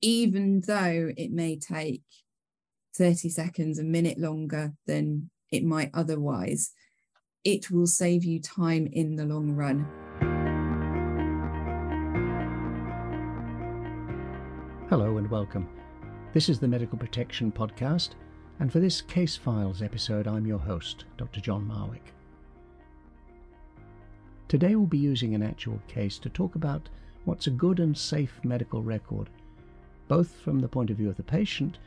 even though it may take 30 seconds, a minute longer than it might otherwise, it will save you time in the long run. Hello and welcome. This is the Medical Protection Podcast, and for this Case Files episode, I'm your host, Dr. John Marwick. Today, we'll be using an actual case to talk about what's a good and safe medical record, both from the point of view of the patient,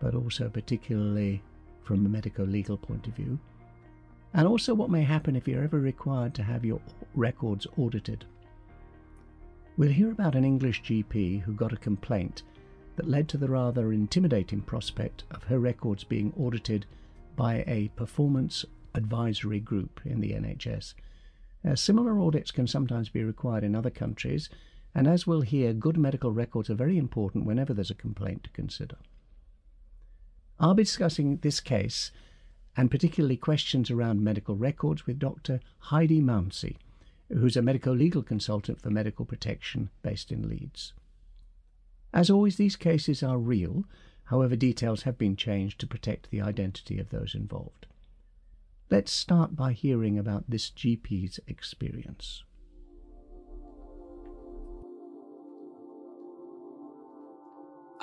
but also particularly from a medico legal point of view, and also what may happen if you're ever required to have your records audited. We'll hear about an English GP who got a complaint that led to the rather intimidating prospect of her records being audited by a performance advisory group in the NHS. Uh, similar audits can sometimes be required in other countries, and as we'll hear, good medical records are very important whenever there's a complaint to consider. I'll be discussing this case and particularly questions around medical records with Dr. Heidi Mounsey, who's a medico legal consultant for medical protection based in Leeds. As always, these cases are real, however, details have been changed to protect the identity of those involved. Let's start by hearing about this GP's experience.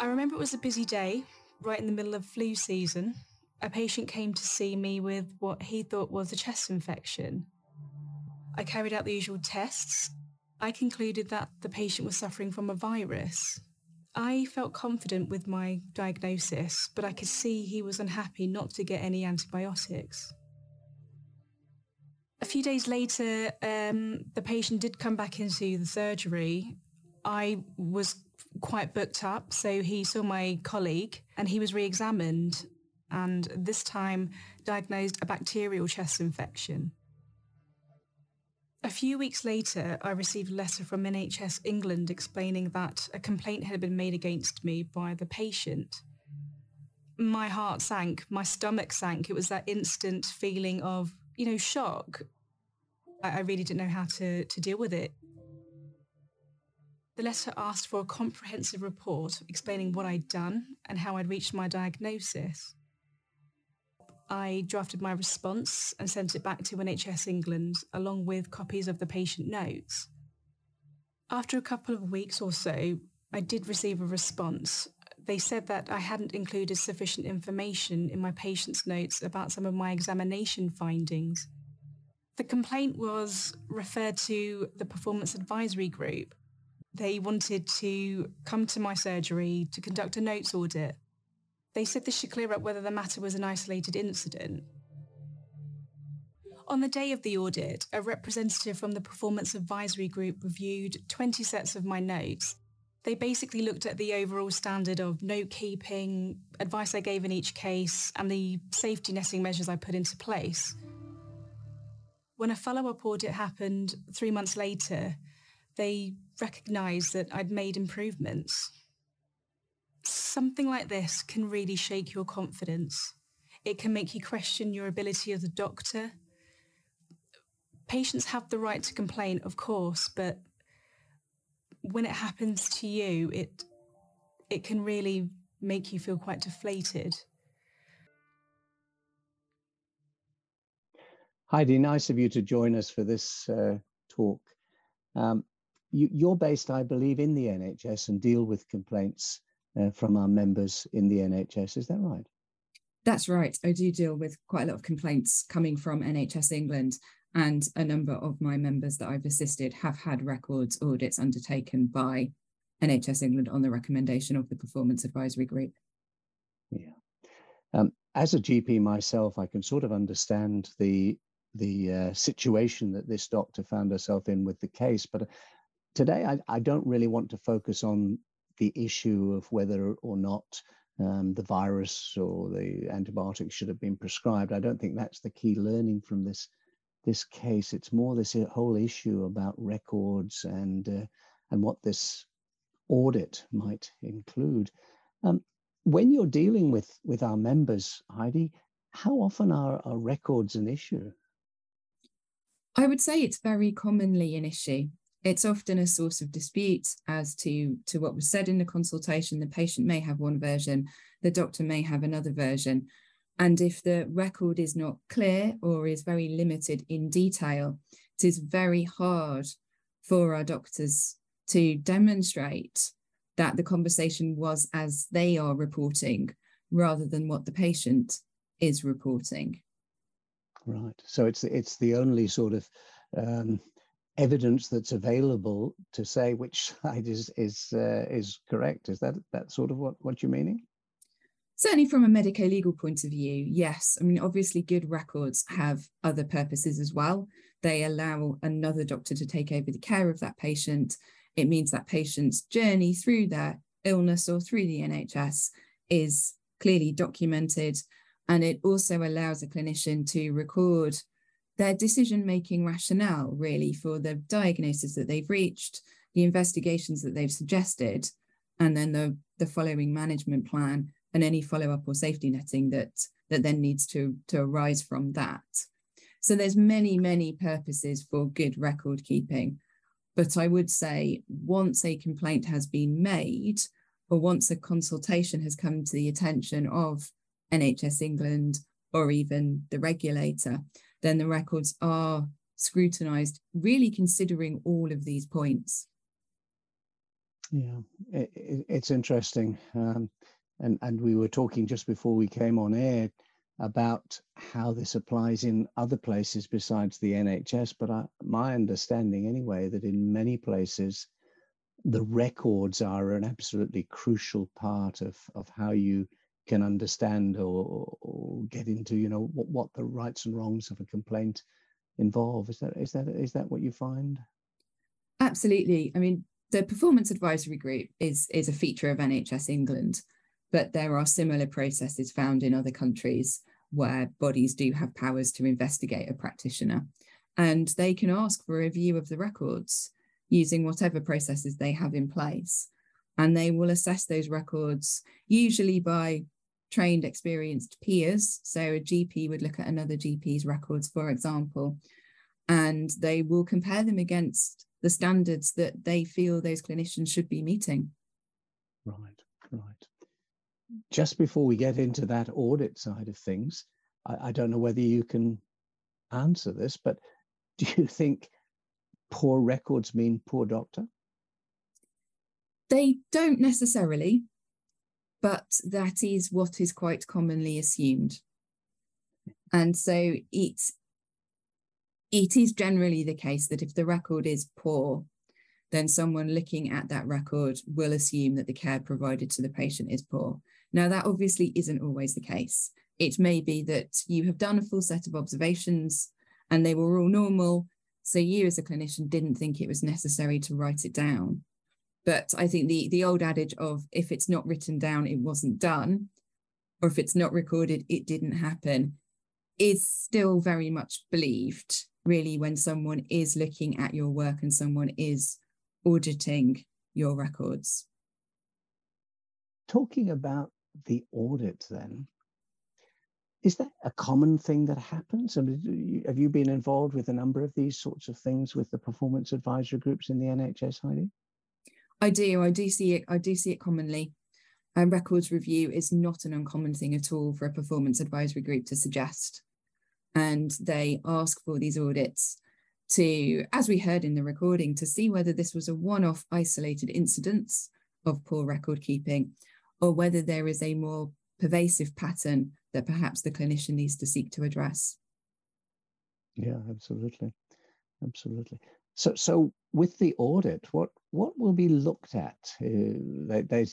I remember it was a busy day, right in the middle of flu season. A patient came to see me with what he thought was a chest infection. I carried out the usual tests. I concluded that the patient was suffering from a virus. I felt confident with my diagnosis, but I could see he was unhappy not to get any antibiotics. A few days later, um, the patient did come back into the surgery. I was quite booked up. So he saw my colleague and he was re-examined and this time diagnosed a bacterial chest infection. A few weeks later, I received a letter from NHS England explaining that a complaint had been made against me by the patient. My heart sank, my stomach sank. It was that instant feeling of, you know, shock. I, really didn't know how to, to deal with it. The letter asked for a comprehensive report explaining what I'd done and how I'd reached my diagnosis. I drafted my response and sent it back to NHS England along with copies of the patient notes. After a couple of weeks or so, I did receive a response. They said that I hadn't included sufficient information in my patient's notes about some of my examination findings. The complaint was referred to the Performance Advisory Group, they wanted to come to my surgery to conduct a notes audit. They said this should clear up whether the matter was an isolated incident. On the day of the audit, a representative from the Performance Advisory Group reviewed 20 sets of my notes. They basically looked at the overall standard of note keeping, advice I gave in each case, and the safety netting measures I put into place. When a follow-up audit happened three months later, they recognise that I'd made improvements. Something like this can really shake your confidence. It can make you question your ability as a doctor. Patients have the right to complain, of course, but when it happens to you, it it can really make you feel quite deflated. Heidi, nice of you to join us for this uh, talk. Um, you, are based, I believe, in the NHS and deal with complaints uh, from our members in the NHS. Is that right? That's right. I do deal with quite a lot of complaints coming from NHS England, and a number of my members that I've assisted have had records audits undertaken by NHS England on the recommendation of the Performance Advisory Group. Yeah. Um, as a GP myself, I can sort of understand the the uh, situation that this doctor found herself in with the case, but today I, I, don't really want to focus on the issue of whether or not um, the virus or the antibiotics should have been prescribed. I don't think that's the key learning from this this case. It's more this whole issue about records and uh, and what this audit might include. Um, when you're dealing with with our members, Heidi, how often are, are records an issue? I would say it's very commonly an issue it's often a source of dispute as to, to what was said in the consultation. The patient may have one version, the doctor may have another version. And if the record is not clear or is very limited in detail, it is very hard for our doctors to demonstrate that the conversation was as they are reporting rather than what the patient is reporting. Right. So it's it's the only sort of um, evidence that's available to say which side is is uh, is correct. Is that that sort of what what you're meaning? Certainly, from a medico-legal point of view, yes. I mean, obviously, good records have other purposes as well. They allow another doctor to take over the care of that patient. It means that patient's journey through their illness or through the NHS is clearly documented. And it also allows a clinician to record their decision making rationale, really, for the diagnosis that they've reached, the investigations that they've suggested, and then the, the following management plan and any follow up or safety netting that, that then needs to, to arise from that. So there's many, many purposes for good record keeping. But I would say once a complaint has been made, or once a consultation has come to the attention of NHS England or even the regulator, then the records are scrutinized, really considering all of these points. Yeah, it, it, it's interesting. Um, and, and we were talking just before we came on air about how this applies in other places besides the NHS. But I, my understanding, anyway, that in many places, the records are an absolutely crucial part of, of how you can understand or, or get into, you know, what, what the rights and wrongs of a complaint involve. Is that is that is that what you find? Absolutely. I mean, the performance advisory group is is a feature of NHS England, but there are similar processes found in other countries where bodies do have powers to investigate a practitioner, and they can ask for a review of the records using whatever processes they have in place. And they will assess those records usually by trained, experienced peers. So a GP would look at another GP's records, for example, and they will compare them against the standards that they feel those clinicians should be meeting. Right, right. Just before we get into that audit side of things, I, I don't know whether you can answer this, but do you think poor records mean poor doctor? They don't necessarily but that is what is quite commonly assumed. And so it's it is generally the case that if the record is poor, then someone looking at that record will assume that the care provided to the patient is poor. Now, that obviously isn't always the case. It may be that you have done a full set of observations and they were all normal. So you, as a clinician, didn't think it was necessary to write it down. But I think the the old adage of if it's not written down, it wasn't done, or if it's not recorded, it didn't happen, is still very much believed, really, when someone is looking at your work and someone is auditing your records. Talking about the audit, then, is that a common thing that happens? I mean, have you been involved with a number of these sorts of things with the performance advisory groups in the NHS, Heidi? I do. I do see it. I do see it commonly. And records review is not an uncommon thing at all for a performance advisory group to suggest. And they ask for these audits to, as we heard in the recording, to see whether this was a one off isolated incidence of poor record keeping or whether there is a more pervasive pattern that perhaps the clinician needs to seek to address. Yeah, absolutely. Absolutely. So, so with the audit, what what will be looked at? Uh, they,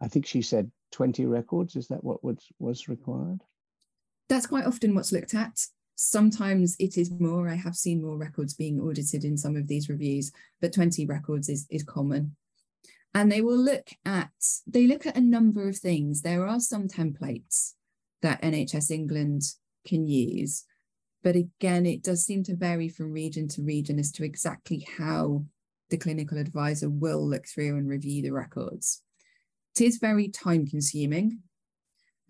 I think she said twenty records. Is that what was was required? That's quite often what's looked at. Sometimes it is more. I have seen more records being audited in some of these reviews, but twenty records is is common. And they will look at they look at a number of things. There are some templates that NHS England can use but again, it does seem to vary from region to region as to exactly how the clinical advisor will look through and review the records. It is very time consuming,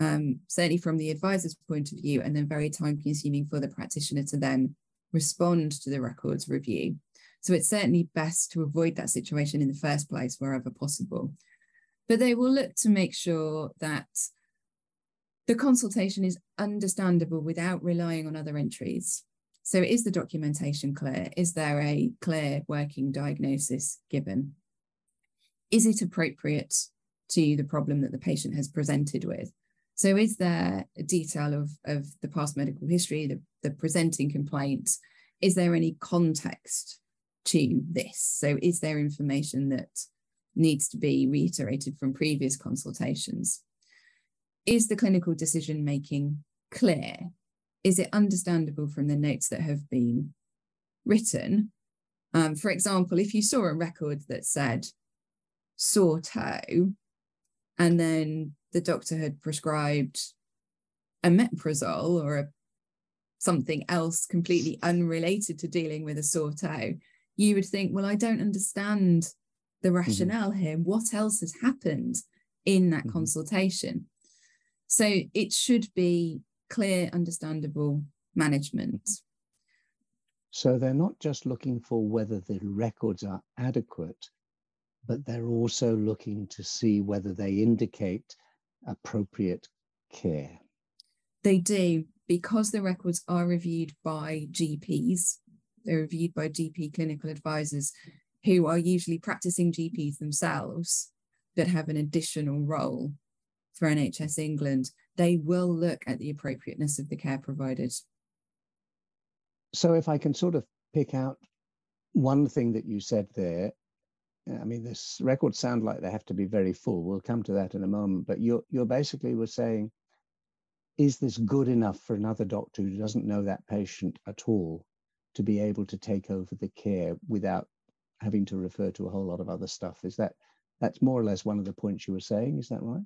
um, certainly from the advisor's point of view, and then very time consuming for the practitioner to then respond to the records review. So it's certainly best to avoid that situation in the first place wherever possible. But they will look to make sure that the consultation is understandable without relying on other entries. So is the documentation clear? Is there a clear working diagnosis given? Is it appropriate to the problem that the patient has presented with? So is there a detail of, of the past medical history, the, the presenting complaint? Is there any context to this? So is there information that needs to be reiterated from previous consultations? Is the clinical decision making clear? Is it understandable from the notes that have been written? Um, for example, if you saw a record that said sore toe, and then the doctor had prescribed a omeprazole or a, something else completely unrelated to dealing with a sore toe, you would think, well, I don't understand the mm-hmm. rationale mm-hmm. here. What else has happened in that mm-hmm. consultation? So it should be clear, understandable management. So they're not just looking for whether the records are adequate, but they're also looking to see whether they indicate appropriate care. They do, because the records are reviewed by GPs, they're reviewed by GP clinical advisors who are usually practicing GPs themselves that have an additional role for NHS England, they will look at the appropriateness of the care provided. So, if I can sort of pick out one thing that you said there, I mean, this records sound like they have to be very full. We'll come to that in a moment. But you're you're basically were saying, is this good enough for another doctor who doesn't know that patient at all to be able to take over the care without having to refer to a whole lot of other stuff? Is that that's more or less one of the points you were saying? Is that right?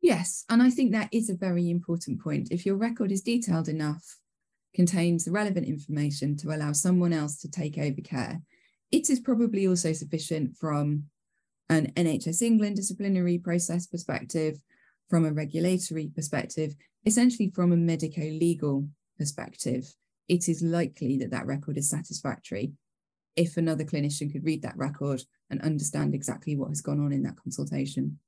Yes, and I think that is a very important point. If your record is detailed enough, contains the relevant information to allow someone else to take over care, it is probably also sufficient from an NHS England disciplinary process perspective, from a regulatory perspective, essentially from a medico legal perspective. It is likely that that record is satisfactory if another clinician could read that record and understand exactly what has gone on in that consultation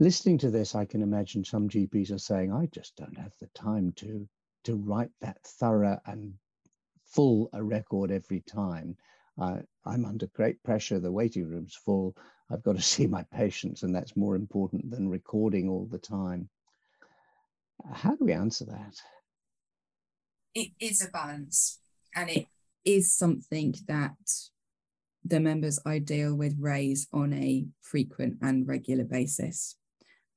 listening to this, I can imagine some GPs are saying, I just don't have the time to, to write that thorough and full a record every time. Uh, I'm under great pressure. The waiting room's full. I've got to see my patients, and that's more important than recording all the time. How do we answer that? It is a balance, and it is something that the members I deal with raise on a frequent and regular basis.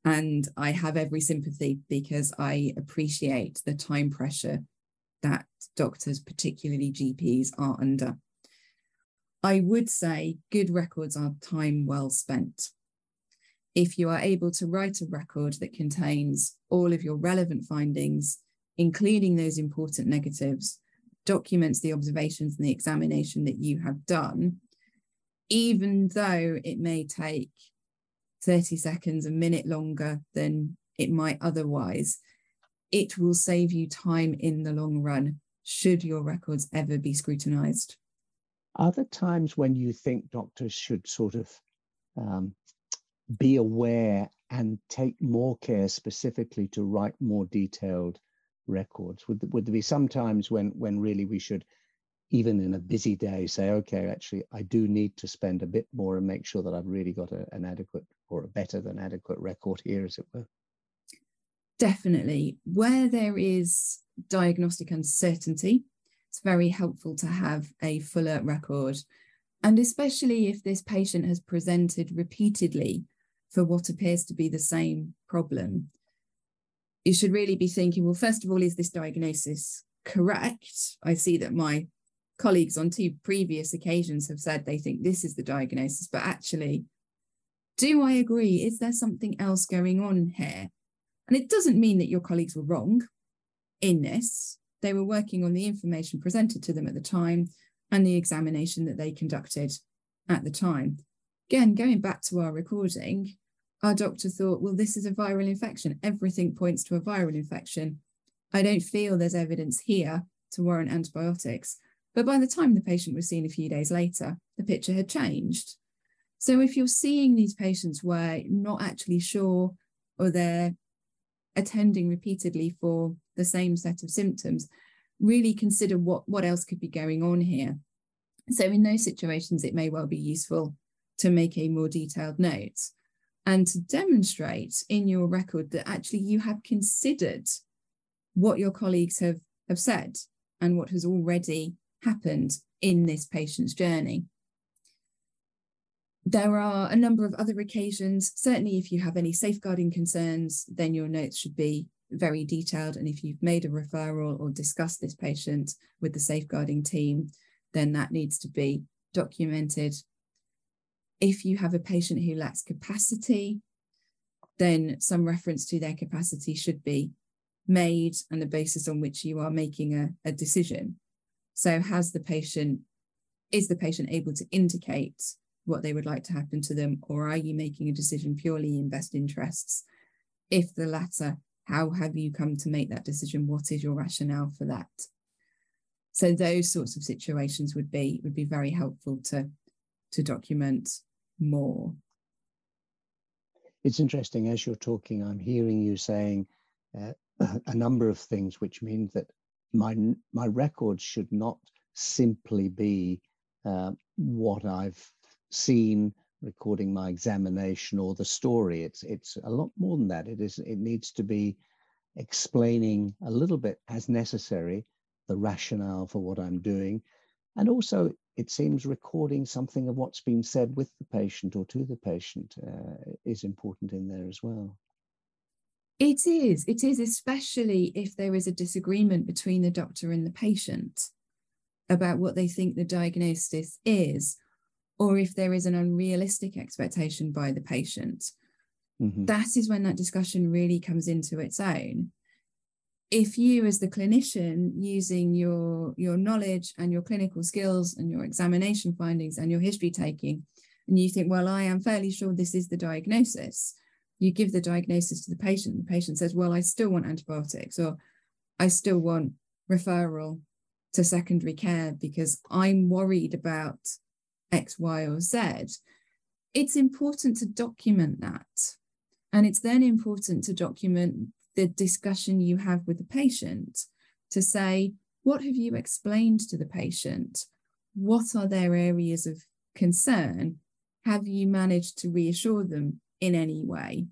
And I have every sympathy because I appreciate the time pressure that doctors, particularly GPs, are under. I would say good records are time well spent. If you are able to write a record that contains all of your relevant findings, including those important negatives, documents the observations and the examination that you have done, even though it may take 30 seconds, a minute longer than it might otherwise, it will save you time in the long run should your records ever be scrutinized. Are there times when you think doctors should sort of um, be aware and take more care specifically to write more detailed records? Would, would there be some times when, when really we should even in a busy day, say, okay, actually, I do need to spend a bit more and make sure that I've really got a, an adequate or a better than adequate record here, as it were? Definitely. Where there is diagnostic uncertainty, it's very helpful to have a fuller record. And especially if this patient has presented repeatedly for what appears to be the same problem, you should really be thinking well, first of all, is this diagnosis correct? I see that my colleagues on two previous occasions have said they think this is the diagnosis, but actually, do I agree? Is there something else going on here? And it doesn't mean that your colleagues were wrong in this. They were working on the information presented to them at the time and the examination that they conducted at the time. Again, going back to our recording, our doctor thought, well, this is a viral infection. Everything points to a viral infection. I don't feel there's evidence here to warrant antibiotics. But by the time the patient was seen a few days later, the picture had changed. So if you're seeing these patients where you're not actually sure or they're attending repeatedly for the same set of symptoms, really consider what, what else could be going on here. So in those situations, it may well be useful to make a more detailed note and to demonstrate in your record that actually you have considered what your colleagues have, have said and what has already happened in this patient's journey. There are a number of other occasions. Certainly, if you have any safeguarding concerns, then your notes should be very detailed. And if you've made a referral or discussed this patient with the safeguarding team, then that needs to be documented. If you have a patient who lacks capacity, then some reference to their capacity should be made and the basis on which you are making a, a decision. So has the patient, is the patient able to indicate what they would like to happen to them, or are you making a decision purely in best interests? If the latter, how have you come to make that decision? What is your rationale for that? So those sorts of situations would be would be very helpful to to document more. It's interesting as you're talking, I'm hearing you saying uh, a number of things, which means that my my records should not simply be uh, what I've seen recording my examination or the story. It's it's a lot more than that. It is it needs to be explaining a little bit as necessary the rationale for what I'm doing, and also it seems recording something of what's been said with the patient or to the patient uh, is important in there as well. It is. It is, especially if there is a disagreement between the doctor and the patient about what they think the diagnosis is, or if there is an unrealistic expectation by the patient. Mm-hmm. That is when that discussion really comes into its own. If you, as the clinician, using your, your knowledge and your clinical skills and your examination findings and your history taking, and you think, well, I am fairly sure this is the diagnosis, you give the diagnosis to the patient. The patient says, Well, I still want antibiotics, or I still want referral to secondary care because I'm worried about X, Y, or Z. It's important to document that. And it's then important to document the discussion you have with the patient to say, What have you explained to the patient? What are their areas of concern? Have you managed to reassure them in any way.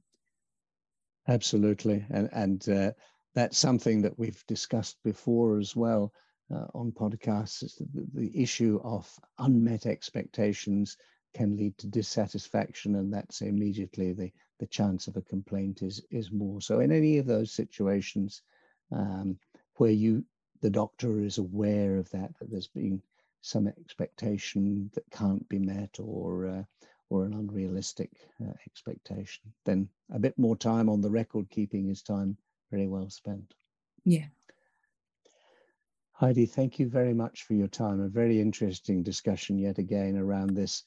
Absolutely, and and uh, that's something that we've discussed before as well uh, on podcasts. Is the, the issue of unmet expectations can lead to dissatisfaction, and that's immediately the the chance of a complaint is is more. So in any of those situations um, where you the doctor is aware of that that there's been some expectation that can't be met or uh, or an unrealistic uh, expectation, then a bit more time on the record keeping is time very well spent. Yeah. Heidi, thank you very much for your time. A very interesting discussion yet again around this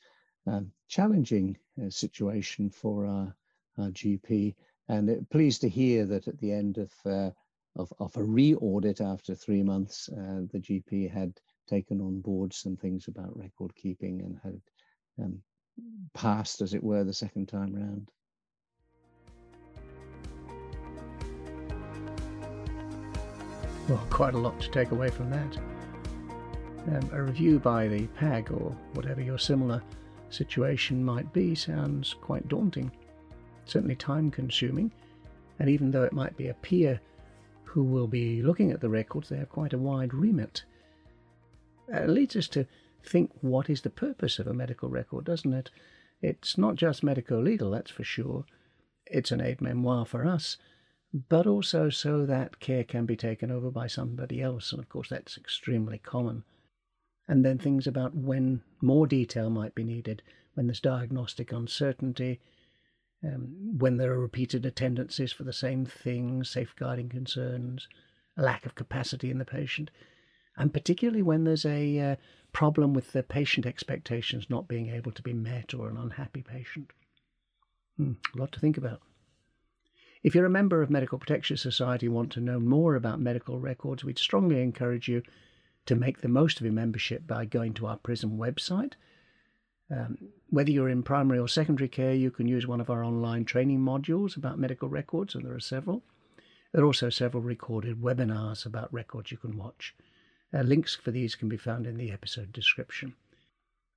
um, challenging uh, situation for our, our GP. And uh, pleased to hear that at the end of, uh, of, of, a re-audit after three months, uh, the GP had taken on board some things about record keeping and had um, passed, as it were, the second time round. Well, quite a lot to take away from that. Um, a review by the PAG or whatever your similar situation might be sounds quite daunting, certainly time consuming, and even though it might be a peer who will be looking at the records, they have quite a wide remit. Uh, it leads us to think what is the purpose of a medical record, doesn't it? It's not just medico legal, that's for sure. It's an aide memoire for us, but also so that care can be taken over by somebody else, and of course that's extremely common. And then things about when more detail might be needed, when there's diagnostic uncertainty, um, when there are repeated attendances for the same thing, safeguarding concerns, a lack of capacity in the patient, and particularly when there's a uh, problem with the patient expectations not being able to be met or an unhappy patient. Hmm, a lot to think about. If you're a member of Medical Protection Society and want to know more about medical records, we'd strongly encourage you to make the most of your membership by going to our PRISM website. Um, whether you're in primary or secondary care, you can use one of our online training modules about medical records, and there are several. There are also several recorded webinars about records you can watch. Uh, links for these can be found in the episode description.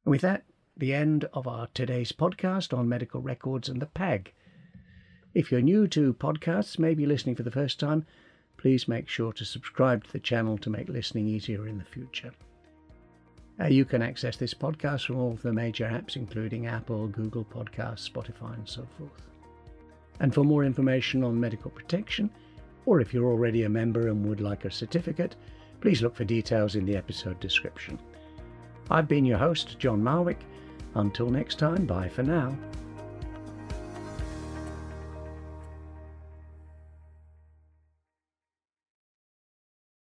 And with that, the end of our today's podcast on medical records and the PAG. If you're new to podcasts, maybe listening for the first time, please make sure to subscribe to the channel to make listening easier in the future. Uh, you can access this podcast from all of the major apps, including Apple, Google Podcasts, Spotify, and so forth. And for more information on medical protection, or if you're already a member and would like a certificate, please look for details in the episode description. I've been your host, John Marwick. Until next time, bye for now.